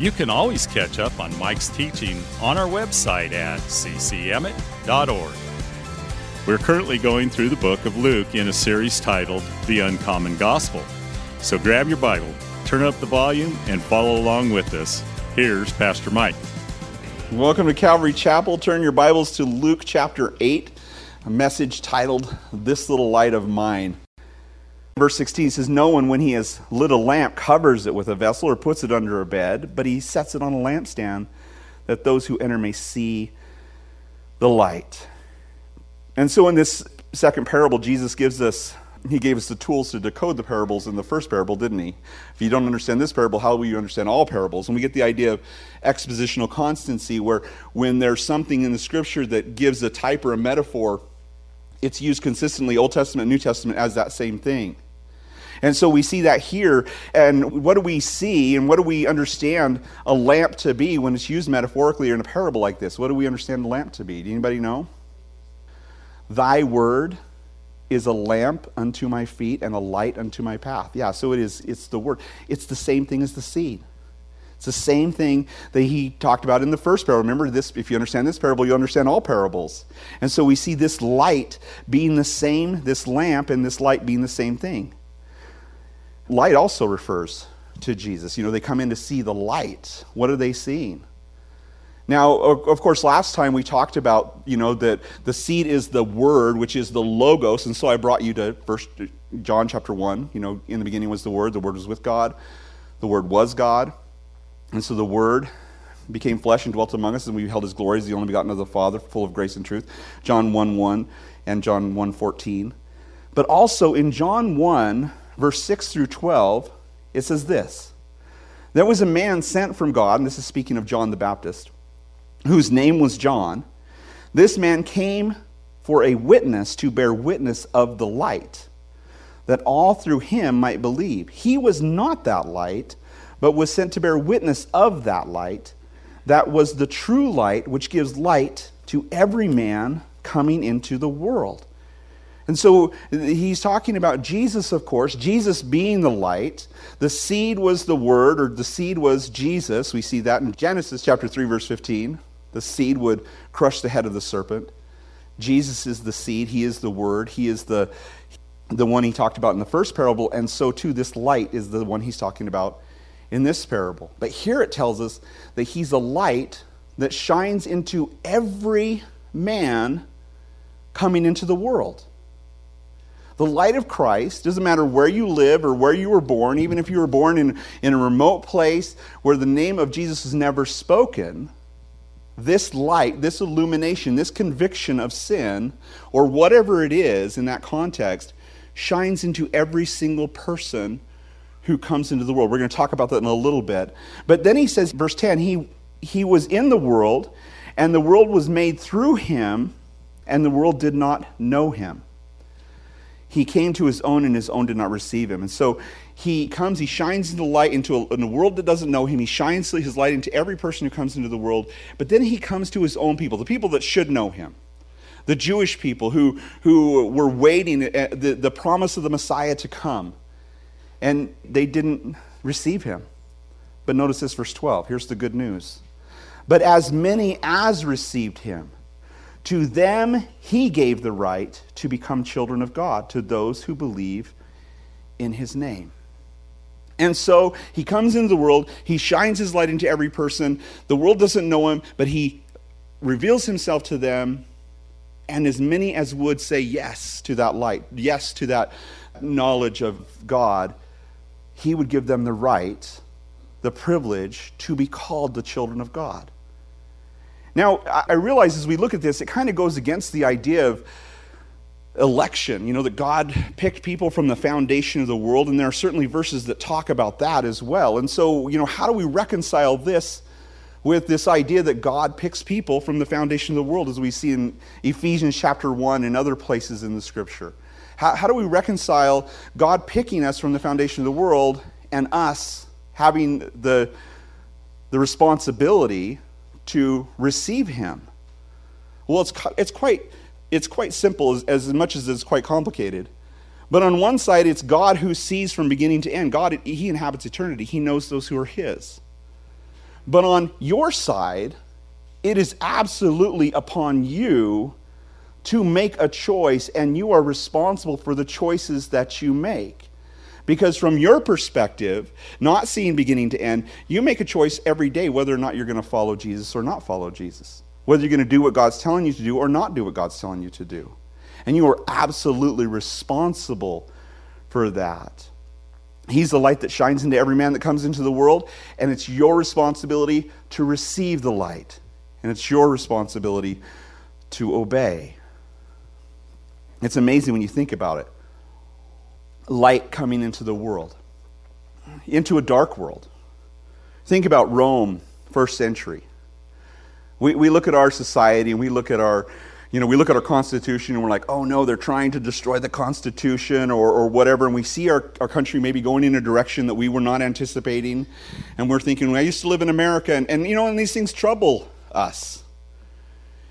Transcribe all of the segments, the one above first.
you can always catch up on Mike's teaching on our website at ccemmett.org. We're currently going through the book of Luke in a series titled The Uncommon Gospel. So grab your Bible, turn up the volume, and follow along with us. Here's Pastor Mike. Welcome to Calvary Chapel. Turn your Bibles to Luke chapter 8, a message titled This Little Light of Mine. Verse 16 says, No one, when he has lit a lamp, covers it with a vessel or puts it under a bed, but he sets it on a lampstand that those who enter may see the light. And so in this second parable, Jesus gives us, he gave us the tools to decode the parables in the first parable, didn't he? If you don't understand this parable, how will you understand all parables? And we get the idea of expositional constancy, where when there's something in the scripture that gives a type or a metaphor, it's used consistently, Old Testament, New Testament, as that same thing. And so we see that here. And what do we see and what do we understand a lamp to be when it's used metaphorically or in a parable like this? What do we understand a lamp to be? Do anybody know? Thy word is a lamp unto my feet and a light unto my path. Yeah, so it is it's the word. It's the same thing as the seed. It's the same thing that he talked about in the first parable. Remember this if you understand this parable, you understand all parables. And so we see this light being the same, this lamp and this light being the same thing. Light also refers to Jesus. You know, they come in to see the light. What are they seeing? Now, of course, last time we talked about, you know, that the seed is the word, which is the logos, and so I brought you to first John chapter 1. You know, in the beginning was the word, the word was with God, the word was God. And so the word became flesh and dwelt among us, and we beheld his glory as the only begotten of the Father, full of grace and truth. John 1 1 and John 1 14. But also in John 1, verse 6 through 12, it says this There was a man sent from God, and this is speaking of John the Baptist, whose name was John. This man came for a witness to bear witness of the light, that all through him might believe. He was not that light, but was sent to bear witness of that light. That was the true light which gives light to every man coming into the world. And so he's talking about Jesus, of course, Jesus being the light. The seed was the word, or the seed was Jesus. We see that in Genesis chapter 3, verse 15. The seed would crush the head of the serpent. Jesus is the seed, he is the word, he is the, the one he talked about in the first parable, and so too this light is the one he's talking about in this parable. But here it tells us that he's a light that shines into every man coming into the world. The light of Christ, doesn't matter where you live or where you were born, even if you were born in, in a remote place where the name of Jesus is never spoken, this light, this illumination, this conviction of sin, or whatever it is in that context, shines into every single person who comes into the world. We're going to talk about that in a little bit. But then he says, verse 10, he, he was in the world, and the world was made through him, and the world did not know him he came to his own and his own did not receive him. And so he comes, he shines the light into a, in a world that doesn't know him. He shines his light into every person who comes into the world. But then he comes to his own people, the people that should know him. The Jewish people who, who were waiting uh, the, the promise of the Messiah to come. And they didn't receive him. But notice this, verse 12. Here's the good news. But as many as received him, to them he gave the right to become children of God, to those who believe in his name. And so he comes into the world, he shines his light into every person. The world doesn't know him, but he reveals himself to them. And as many as would say yes to that light, yes to that knowledge of God, he would give them the right, the privilege to be called the children of God. Now, I realize as we look at this, it kind of goes against the idea of election, you know, that God picked people from the foundation of the world, and there are certainly verses that talk about that as well. And so, you know, how do we reconcile this with this idea that God picks people from the foundation of the world, as we see in Ephesians chapter 1 and other places in the scripture. How, how do we reconcile God picking us from the foundation of the world and us having the, the responsibility to receive Him? Well, it's, it's, quite, it's quite simple as, as much as it's quite complicated. But on one side, it's God who sees from beginning to end. God, He inhabits eternity, He knows those who are His. But on your side, it is absolutely upon you to make a choice, and you are responsible for the choices that you make. Because from your perspective, not seeing beginning to end, you make a choice every day whether or not you're going to follow Jesus or not follow Jesus. Whether you're going to do what God's telling you to do or not do what God's telling you to do. And you are absolutely responsible for that. He's the light that shines into every man that comes into the world, and it's your responsibility to receive the light. And it's your responsibility to obey. It's amazing when you think about it. Light coming into the world, into a dark world. Think about Rome, first century. We, we look at our society and we look at our you know, we look at our Constitution and we're like, oh no, they're trying to destroy the Constitution or, or whatever. And we see our, our country maybe going in a direction that we were not anticipating. And we're thinking, well, I used to live in America. And, and, you know, and these things trouble us.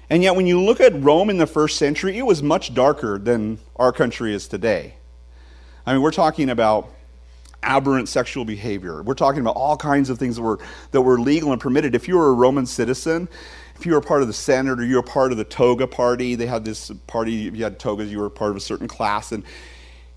And yet, when you look at Rome in the first century, it was much darker than our country is today. I mean, we're talking about aberrant sexual behavior. We're talking about all kinds of things that were, that were legal and permitted. If you were a Roman citizen, if you were part of the Senate or you were part of the toga party, they had this party, if you had togas, you were part of a certain class. And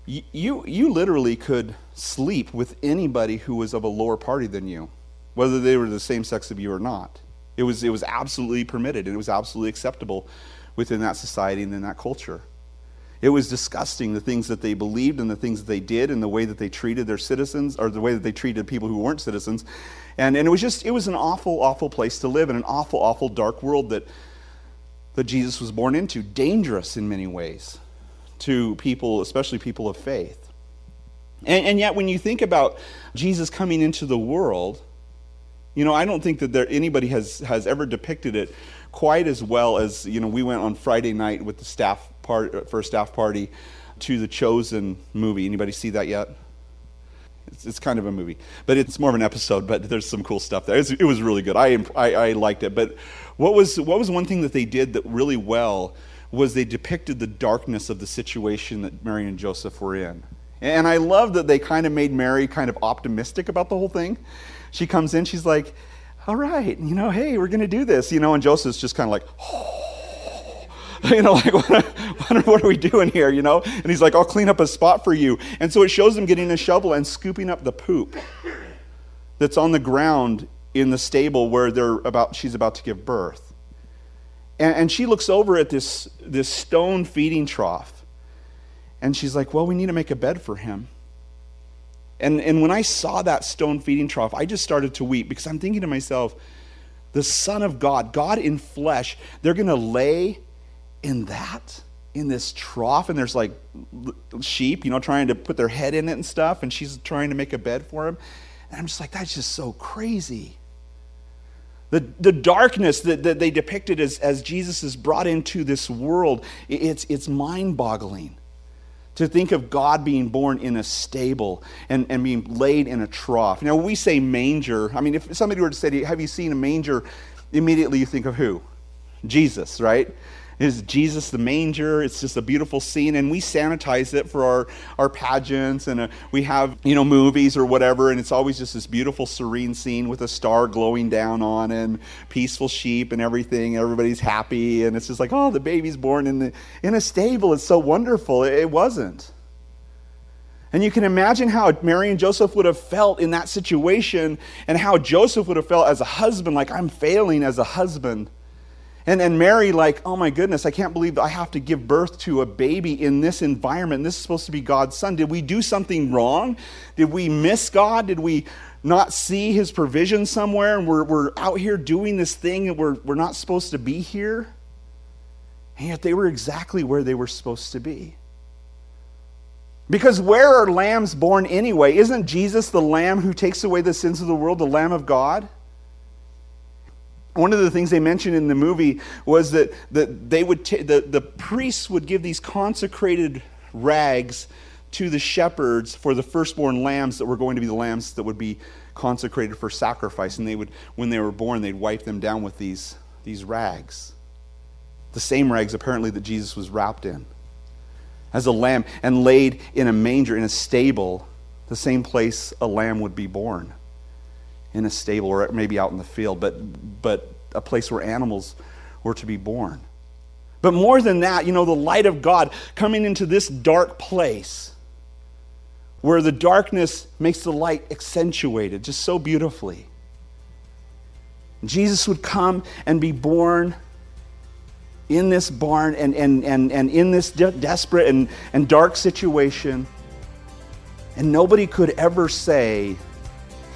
you, you literally could sleep with anybody who was of a lower party than you, whether they were the same sex of you or not. It was, it was absolutely permitted and it was absolutely acceptable within that society and in that culture. It was disgusting the things that they believed and the things that they did and the way that they treated their citizens or the way that they treated people who weren't citizens. And, and it was just, it was an awful, awful place to live in an awful, awful dark world that, that Jesus was born into. Dangerous in many ways to people, especially people of faith. And, and yet, when you think about Jesus coming into the world, you know, I don't think that there, anybody has, has ever depicted it quite as well as, you know, we went on Friday night with the staff part, for a staff party to the Chosen movie. Anybody see that yet? It's, it's, kind of a movie, but it's more of an episode. But there's some cool stuff there. It was, really good. I, I, I liked it. But what was what was one thing that they did that really well was they depicted the darkness of the situation that Mary and Joseph were in. And I love that they kind of made Mary kind of optimistic about the whole thing. She comes in, she's like, "All right, you know, hey, we're going to do this," you know, and Joseph's just kind of like, "Oh." you know, like, what, what, are we doing here, you know? And he's like, I'll clean up a spot for you. And so it shows him getting a shovel and scooping up the poop that's on the ground in the stable where they're about, she's about to give birth. And, and she looks over at this, this stone feeding trough. And she's like, Well, we need to make a bed for him. And, and when I saw that stone feeding trough, I just started to weep because I'm thinking to myself, the Son of God, God in flesh, they're going to lay in that in this trough and there's like sheep you know trying to put their head in it and stuff and she's trying to make a bed for him and i'm just like that's just so crazy. The, the darkness that, that they depicted as, as jesus is brought into this world it's, it's mind-boggling to think of god being born in a stable and, and being laid in a trough. Now we say manger. I mean if somebody were to say have you seen a manger? immediately you think of who? Jesus right is Jesus the manger. It's just a beautiful scene, and we sanitize it for our, our pageants, and uh, we have you know movies or whatever, and it's always just this beautiful, serene scene with a star glowing down on and peaceful sheep and everything. Everybody's happy, and it's just like, oh, the baby's born in the in a stable. It's so wonderful. It, it wasn't. And you can imagine how Mary and Joseph would have felt in that situation, and how Joseph would have felt as a husband, like I'm failing as a husband. And, and Mary, like, oh my goodness, I can't believe I have to give birth to a baby in this environment. This is supposed to be God's son. Did we do something wrong? Did we miss God? Did we not see his provision somewhere? And we're, we're out here doing this thing and we're, we're not supposed to be here? And yet they were exactly where they were supposed to be. Because where are lambs born anyway? Isn't Jesus the lamb who takes away the sins of the world, the Lamb of God? One of the things they mentioned in the movie was that, that they would t- the, the priests would give these consecrated rags to the shepherds for the firstborn lambs that were going to be the lambs that would be consecrated for sacrifice. And they would, when they were born, they'd wipe them down with these, these rags. The same rags, apparently, that Jesus was wrapped in. As a lamb and laid in a manger, in a stable, the same place a lamb would be born in a stable or maybe out in the field, but, but a place where animals were to be born. But more than that, you know, the light of God coming into this dark place where the darkness makes the light accentuated just so beautifully. Jesus would come and be born in this barn and, and, and, and in this de- desperate and, and dark situation. And nobody could ever say,